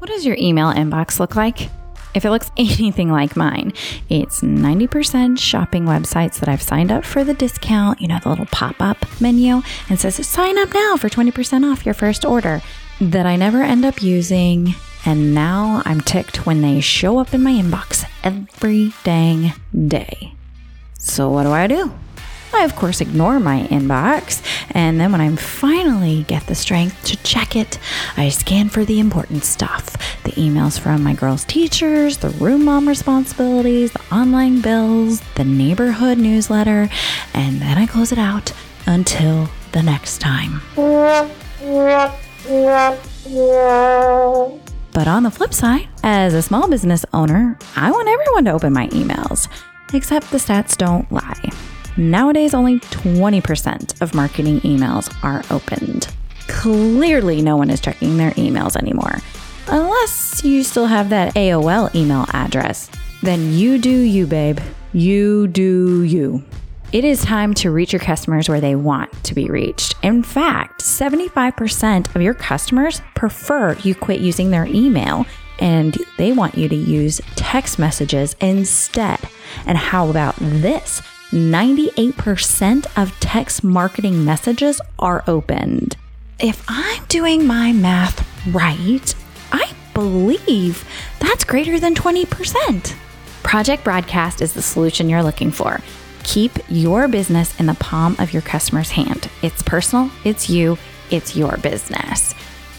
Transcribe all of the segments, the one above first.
What does your email inbox look like? If it looks anything like mine, it's 90% shopping websites that I've signed up for the discount, you know, the little pop up menu, and says sign up now for 20% off your first order that I never end up using. And now I'm ticked when they show up in my inbox every dang day. So, what do I do? I, of course, ignore my inbox, and then when I finally get the strength to check it, I scan for the important stuff the emails from my girls' teachers, the room mom responsibilities, the online bills, the neighborhood newsletter, and then I close it out until the next time. But on the flip side, as a small business owner, I want everyone to open my emails, except the stats don't lie. Nowadays, only 20% of marketing emails are opened. Clearly, no one is checking their emails anymore. Unless you still have that AOL email address. Then you do you, babe. You do you. It is time to reach your customers where they want to be reached. In fact, 75% of your customers prefer you quit using their email and they want you to use text messages instead. And how about this? 98% of text marketing messages are opened. If I'm doing my math right, I believe that's greater than 20%. Project Broadcast is the solution you're looking for. Keep your business in the palm of your customer's hand. It's personal, it's you, it's your business.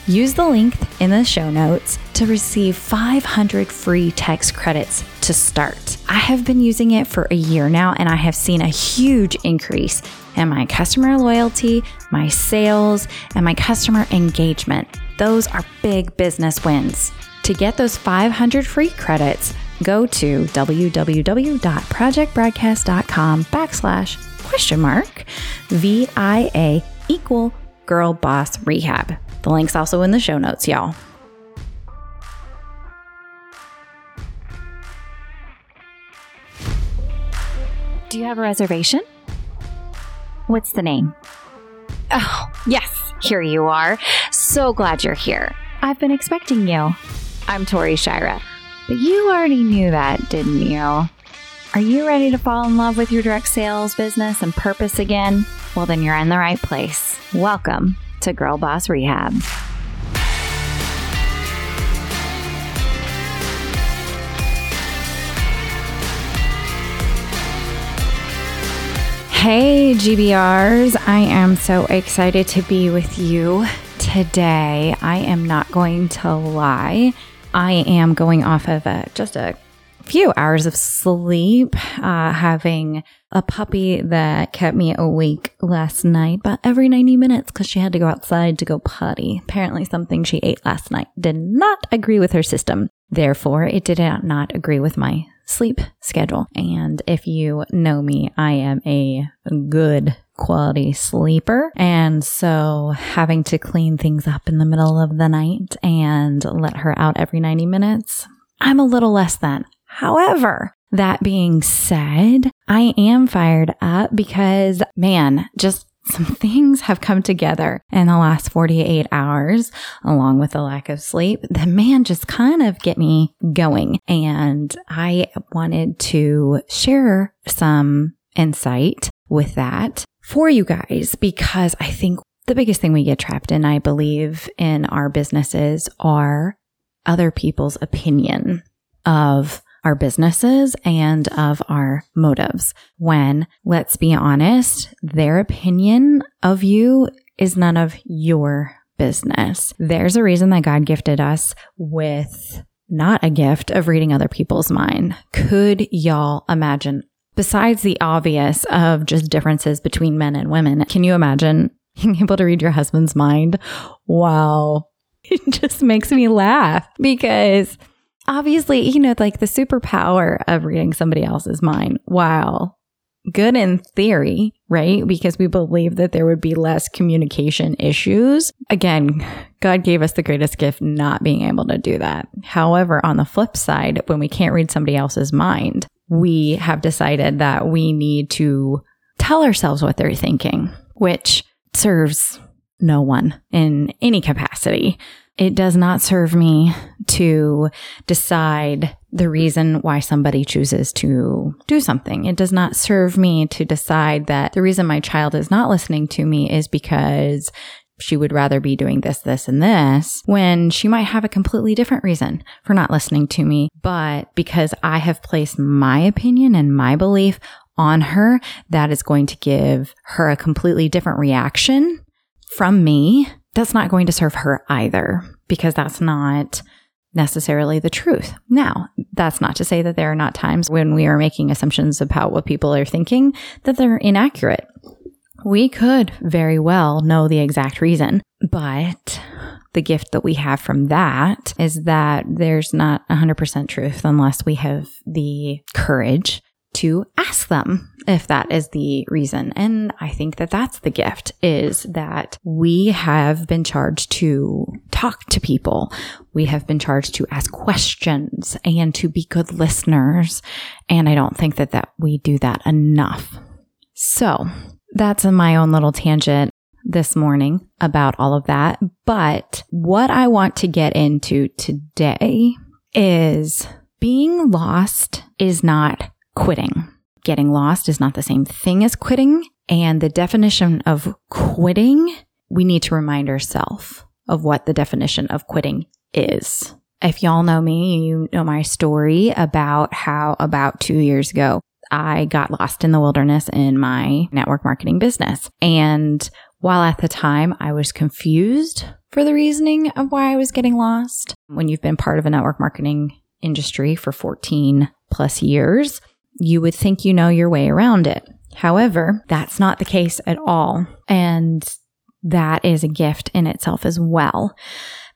Use the link in the show notes to receive 500 free text credits to start. I have been using it for a year now and I have seen a huge increase in my customer loyalty, my sales, and my customer engagement. Those are big business wins. To get those 500 free credits, go to www.projectbroadcast.com backslash question mark VIA equal girl boss rehab. The link's also in the show notes, y'all. Do you have a reservation? What's the name? Oh, yes, here you are. So glad you're here. I've been expecting you. I'm Tori Shira. But you already knew that, didn't you? Are you ready to fall in love with your direct sales business and purpose again? Well, then you're in the right place. Welcome to Girl Boss Rehab. Hey, GBRs. I am so excited to be with you today. I am not going to lie. I am going off of a, just a few hours of sleep, uh, having a puppy that kept me awake last night about every 90 minutes because she had to go outside to go potty. Apparently, something she ate last night did not agree with her system. Therefore, it did not agree with my sleep schedule. And if you know me, I am a good quality sleeper. And so having to clean things up in the middle of the night and let her out every 90 minutes, I'm a little less than. However, that being said, I am fired up because man, just some things have come together in the last 48 hours, along with the lack of sleep. The man just kind of get me going. And I wanted to share some insight with that for you guys because I think the biggest thing we get trapped in, I believe, in our businesses are other people's opinion of our businesses and of our motives. When, let's be honest, their opinion of you is none of your business. There's a reason that God gifted us with not a gift of reading other people's mind. Could y'all imagine? Besides the obvious of just differences between men and women, can you imagine being able to read your husband's mind? Wow. It just makes me laugh because obviously, you know, like the superpower of reading somebody else's mind, wow, good in theory, right? Because we believe that there would be less communication issues. Again, God gave us the greatest gift not being able to do that. However, on the flip side, when we can't read somebody else's mind, we have decided that we need to tell ourselves what they're thinking, which serves no one in any capacity. It does not serve me to decide the reason why somebody chooses to do something. It does not serve me to decide that the reason my child is not listening to me is because she would rather be doing this, this, and this when she might have a completely different reason for not listening to me. But because I have placed my opinion and my belief on her, that is going to give her a completely different reaction from me. That's not going to serve her either because that's not necessarily the truth. Now, that's not to say that there are not times when we are making assumptions about what people are thinking that they're inaccurate. We could very well know the exact reason, but the gift that we have from that is that there's not 100% truth unless we have the courage to ask them if that is the reason. And I think that that's the gift is that we have been charged to talk to people. We have been charged to ask questions and to be good listeners. And I don't think that that we do that enough. So that's my own little tangent this morning about all of that. But what I want to get into today is being lost is not quitting. Getting lost is not the same thing as quitting. And the definition of quitting, we need to remind ourselves of what the definition of quitting is. If y'all know me, you know my story about how about two years ago, I got lost in the wilderness in my network marketing business. And while at the time I was confused for the reasoning of why I was getting lost, when you've been part of a network marketing industry for 14 plus years, you would think you know your way around it. However, that's not the case at all. And that is a gift in itself as well.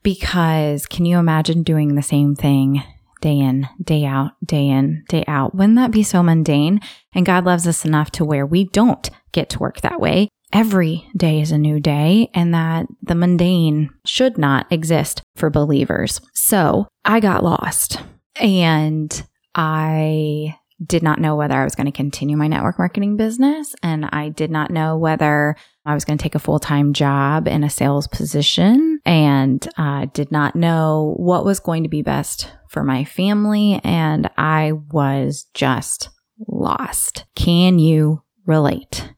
Because can you imagine doing the same thing day in, day out, day in, day out? Wouldn't that be so mundane? And God loves us enough to where we don't get to work that way. Every day is a new day, and that the mundane should not exist for believers. So I got lost and I did not know whether I was going to continue my network marketing business. And I did not know whether I was going to take a full time job in a sales position and uh, did not know what was going to be best for my family. And I was just lost. Can you relate?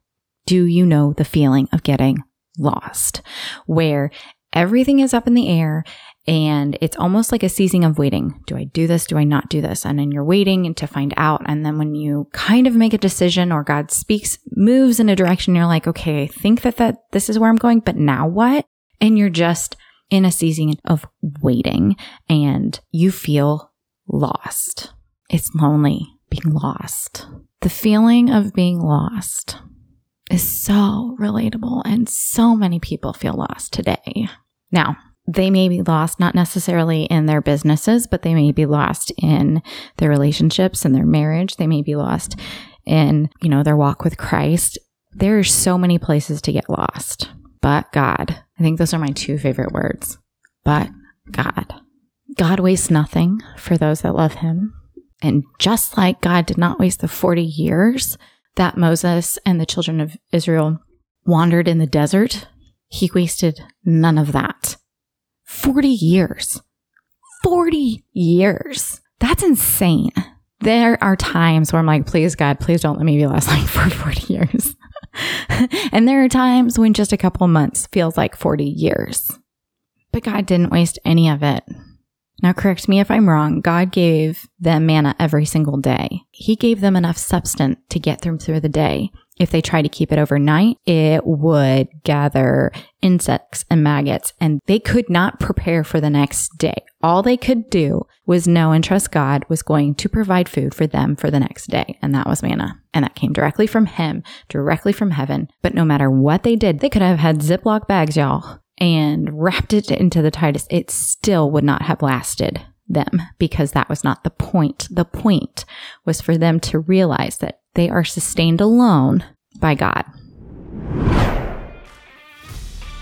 Do you know the feeling of getting lost where everything is up in the air and it's almost like a seizing of waiting. Do I do this? Do I not do this? And then you're waiting to find out. And then when you kind of make a decision or God speaks, moves in a direction, you're like, okay, I think that, that this is where I'm going, but now what? And you're just in a season of waiting and you feel lost. It's lonely being lost. The feeling of being lost is so relatable and so many people feel lost today. Now, they may be lost not necessarily in their businesses, but they may be lost in their relationships and their marriage. They may be lost in, you know, their walk with Christ. There are so many places to get lost. But God, I think those are my two favorite words. But God. God wastes nothing for those that love him. And just like God did not waste the 40 years that Moses and the children of Israel wandered in the desert, he wasted none of that 40 years. 40 years. That's insane. There are times where I'm like, please, God, please don't let me be last like for 40 years. and there are times when just a couple months feels like 40 years. But God didn't waste any of it. Now, correct me if I'm wrong. God gave them manna every single day. He gave them enough substance to get them through the day. If they tried to keep it overnight, it would gather insects and maggots and they could not prepare for the next day. All they could do was know and trust God was going to provide food for them for the next day. And that was manna. And that came directly from him, directly from heaven. But no matter what they did, they could have had Ziploc bags, y'all, and wrapped it into the tightest. It still would not have lasted them because that was not the point. The point was for them to realize that they are sustained alone by God.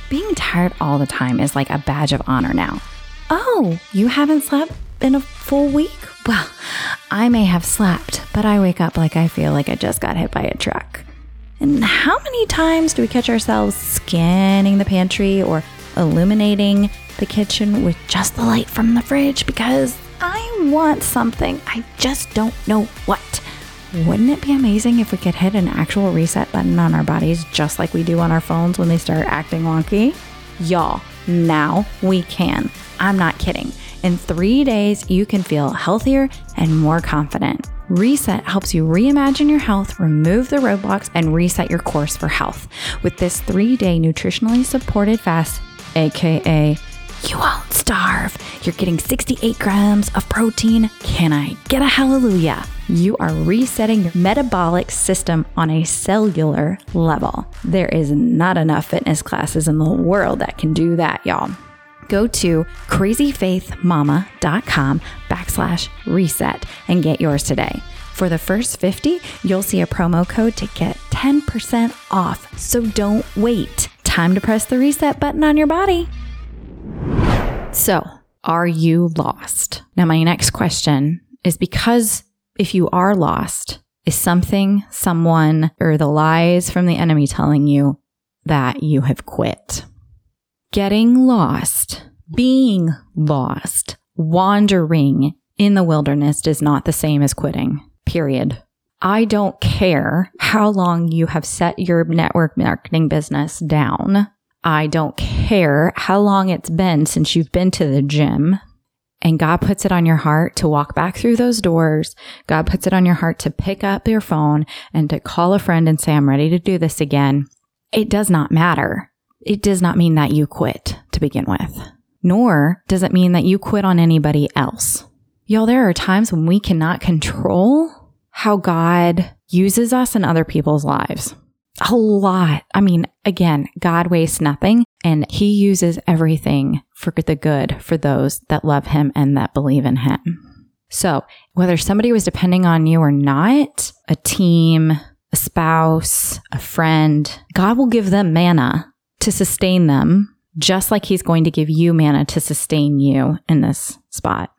Being tired all the time is like a badge of honor now. Oh, you haven't slept in a full week? Well, I may have slept, but I wake up like I feel like I just got hit by a truck. And how many times do we catch ourselves scanning the pantry or illuminating the kitchen with just the light from the fridge because I want something, I just don't know what? Wouldn't it be amazing if we could hit an actual reset button on our bodies just like we do on our phones when they start acting wonky? Y'all, now we can. I'm not kidding. In three days, you can feel healthier and more confident. Reset helps you reimagine your health, remove the roadblocks, and reset your course for health. With this three day nutritionally supported fast, aka you won't starve. You're getting 68 grams of protein. Can I get a hallelujah? You are resetting your metabolic system on a cellular level. There is not enough fitness classes in the world that can do that, y'all. Go to crazyfaithmama.com backslash reset and get yours today. For the first 50, you'll see a promo code to get 10% off. So don't wait. Time to press the reset button on your body. So, are you lost? Now, my next question is because if you are lost, is something, someone, or the lies from the enemy telling you that you have quit? Getting lost, being lost, wandering in the wilderness is not the same as quitting, period. I don't care how long you have set your network marketing business down. I don't care how long it's been since you've been to the gym and God puts it on your heart to walk back through those doors. God puts it on your heart to pick up your phone and to call a friend and say, I'm ready to do this again. It does not matter. It does not mean that you quit to begin with, nor does it mean that you quit on anybody else. Y'all, there are times when we cannot control how God uses us in other people's lives a lot. I mean, again, God wastes nothing and he uses everything for the good for those that love him and that believe in him. So, whether somebody was depending on you or not, a team, a spouse, a friend, God will give them manna to sustain them, just like he's going to give you manna to sustain you in this spot.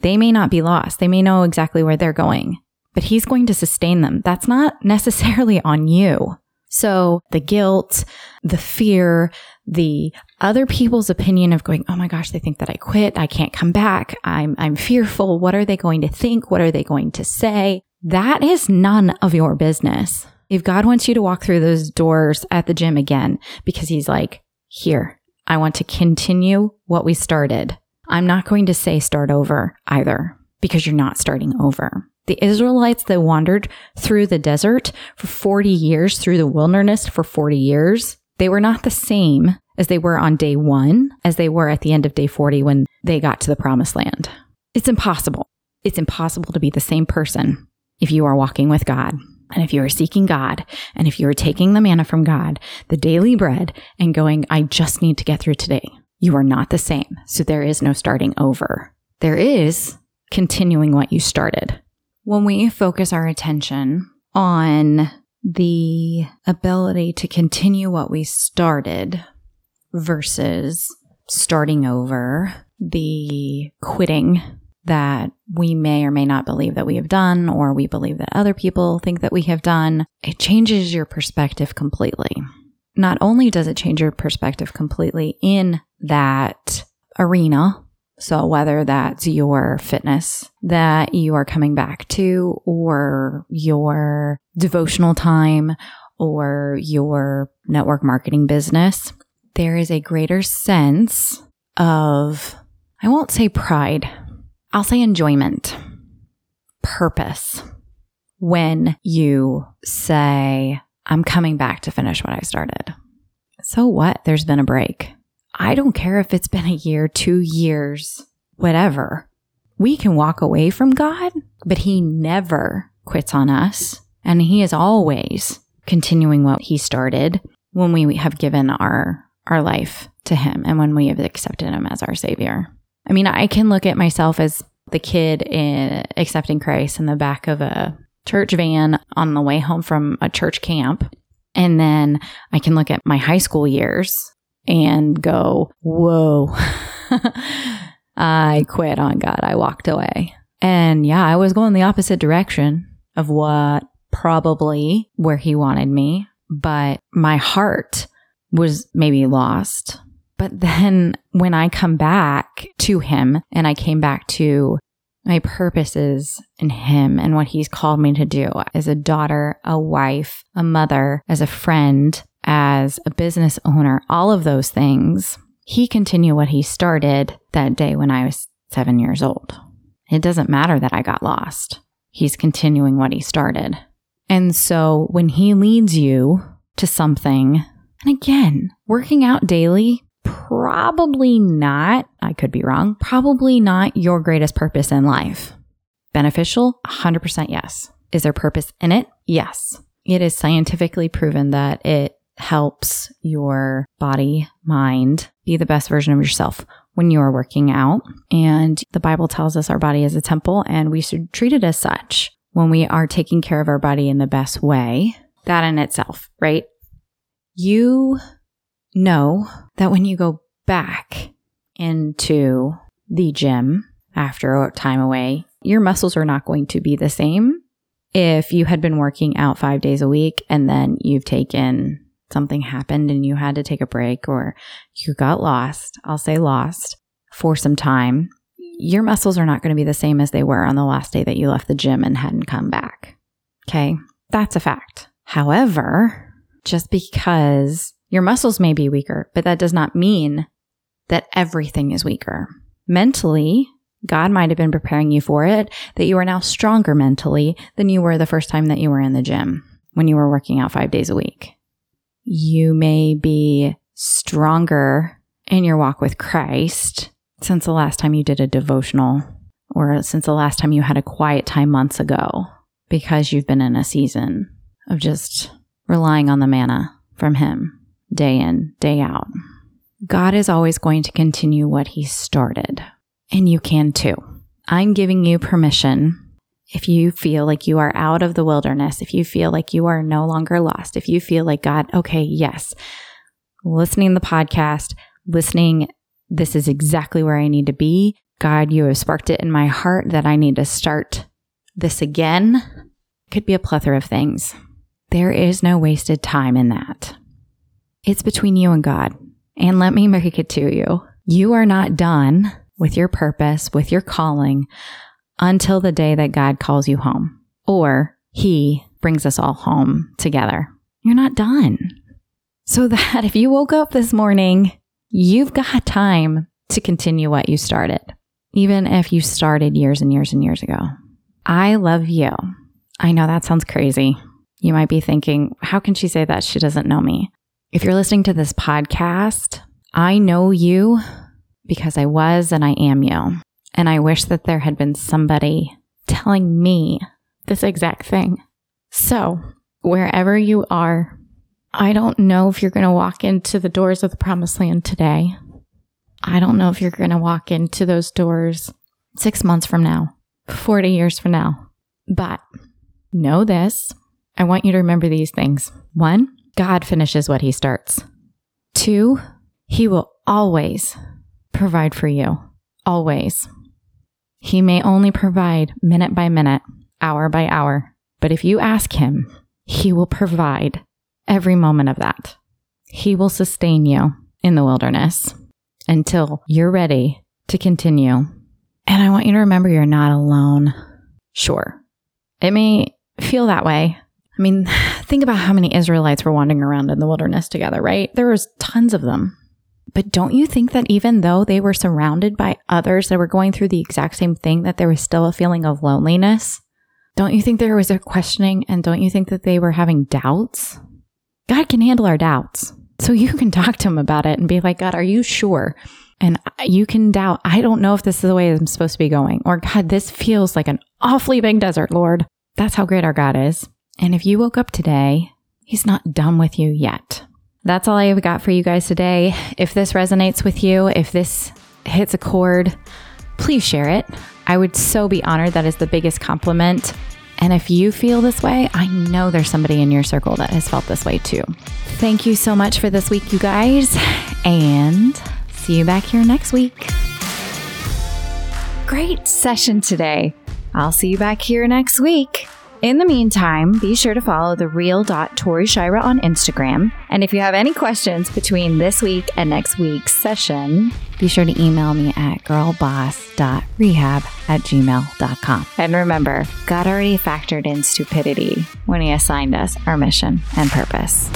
They may not be lost. They may know exactly where they're going, but he's going to sustain them. That's not necessarily on you. So the guilt, the fear, the other people's opinion of going, Oh my gosh, they think that I quit. I can't come back. I'm, I'm fearful. What are they going to think? What are they going to say? That is none of your business. If God wants you to walk through those doors at the gym again, because he's like, here, I want to continue what we started. I'm not going to say start over either because you're not starting over. The Israelites that wandered through the desert for 40 years, through the wilderness for 40 years, they were not the same as they were on day one, as they were at the end of day 40 when they got to the promised land. It's impossible. It's impossible to be the same person if you are walking with God. And if you are seeking God, and if you are taking the manna from God, the daily bread, and going, I just need to get through today, you are not the same. So there is no starting over. There is continuing what you started when we focus our attention on the ability to continue what we started versus starting over, the quitting that we may or may not believe that we have done, or we believe that other people think that we have done, it changes your perspective completely. Not only does it change your perspective completely in that arena so, whether that's your fitness that you are coming back to, or your devotional time, or your network marketing business, there is a greater sense of, I won't say pride, I'll say enjoyment, purpose when you say, I'm coming back to finish what I started. So what? There's been a break. I don't care if it's been a year, two years, whatever. We can walk away from God, but He never quits on us. And He is always continuing what He started when we have given our, our life to Him and when we have accepted Him as our Savior. I mean, I can look at myself as the kid in accepting Christ in the back of a church van on the way home from a church camp. And then I can look at my high school years and go, whoa, I quit on God. I walked away. And yeah, I was going the opposite direction of what probably where he wanted me. but my heart was maybe lost. But then when I come back to him and I came back to my purposes in him and what he's called me to do as a daughter, a wife, a mother, as a friend, as a business owner, all of those things, he continued what he started that day when I was seven years old. It doesn't matter that I got lost. He's continuing what he started. And so when he leads you to something, and again, working out daily, probably not, I could be wrong, probably not your greatest purpose in life. Beneficial? 100% yes. Is there purpose in it? Yes. It is scientifically proven that it helps your body, mind be the best version of yourself when you are working out. And the Bible tells us our body is a temple and we should treat it as such when we are taking care of our body in the best way. That in itself, right? You know that when you go back into the gym after a time away, your muscles are not going to be the same if you had been working out five days a week and then you've taken something happened and you had to take a break or you got lost, I'll say lost for some time, your muscles are not going to be the same as they were on the last day that you left the gym and hadn't come back. Okay. That's a fact. However, just because your muscles may be weaker, but that does not mean that everything is weaker. Mentally, God might have been preparing you for it, that you are now stronger mentally than you were the first time that you were in the gym when you were working out five days a week you may be stronger in your walk with Christ since the last time you did a devotional or since the last time you had a quiet time months ago because you've been in a season of just relying on the manna from Him day in, day out. God is always going to continue what He started, and you can too. I'm giving you permission if you feel like you are out of the wilderness, if you feel like you are no longer lost, if you feel like God, okay, yes, listening to the podcast, listening, this is exactly where I need to be. God, you have sparked it in my heart that I need to start this again. Could be a plethora of things. There is no wasted time in that. It's between you and God. And let me make it to you. You are not done with your purpose, with your calling until the day that God calls you home or He brings us all home together. You're not done. So that if you woke up this morning, you've got time to continue what you started, even if you started years and years and years ago. I love you. I know that sounds crazy. You might be thinking, how can she say that? She doesn't know me. If you're listening to this podcast, I know you because I was and I am you. And I wish that there had been somebody telling me this exact thing. So, wherever you are, I don't know if you're going to walk into the doors of the promised land today. I don't know if you're going to walk into those doors six months from now, 40 years from now. But know this. I want you to remember these things. One, God finishes what he starts. Two, he will always provide for you. Always. He may only provide minute by minute, hour by hour, but if you ask Him, He will provide every moment of that. He will sustain you in the wilderness until you're ready to continue. And I want you to remember you're not alone. Sure, it may feel that way. I mean, think about how many Israelites were wandering around in the wilderness together, right? There was tons of them. But don't you think that even though they were surrounded by others that were going through the exact same thing, that there was still a feeling of loneliness? Don't you think there was a questioning and don't you think that they were having doubts? God can handle our doubts. So you can talk to him about it and be like, God, are you sure? And you can doubt, I don't know if this is the way I'm supposed to be going. Or God, this feels like an awfully big desert, Lord. That's how great our God is. And if you woke up today, he's not done with you yet. That's all I've got for you guys today. If this resonates with you, if this hits a chord, please share it. I would so be honored. That is the biggest compliment. And if you feel this way, I know there's somebody in your circle that has felt this way too. Thank you so much for this week, you guys, and see you back here next week. Great session today. I'll see you back here next week. In the meantime, be sure to follow the real Tori Shira on Instagram. And if you have any questions between this week and next week's session, be sure to email me at girlboss.rehab at gmail.com. And remember, God already factored in stupidity when He assigned us our mission and purpose.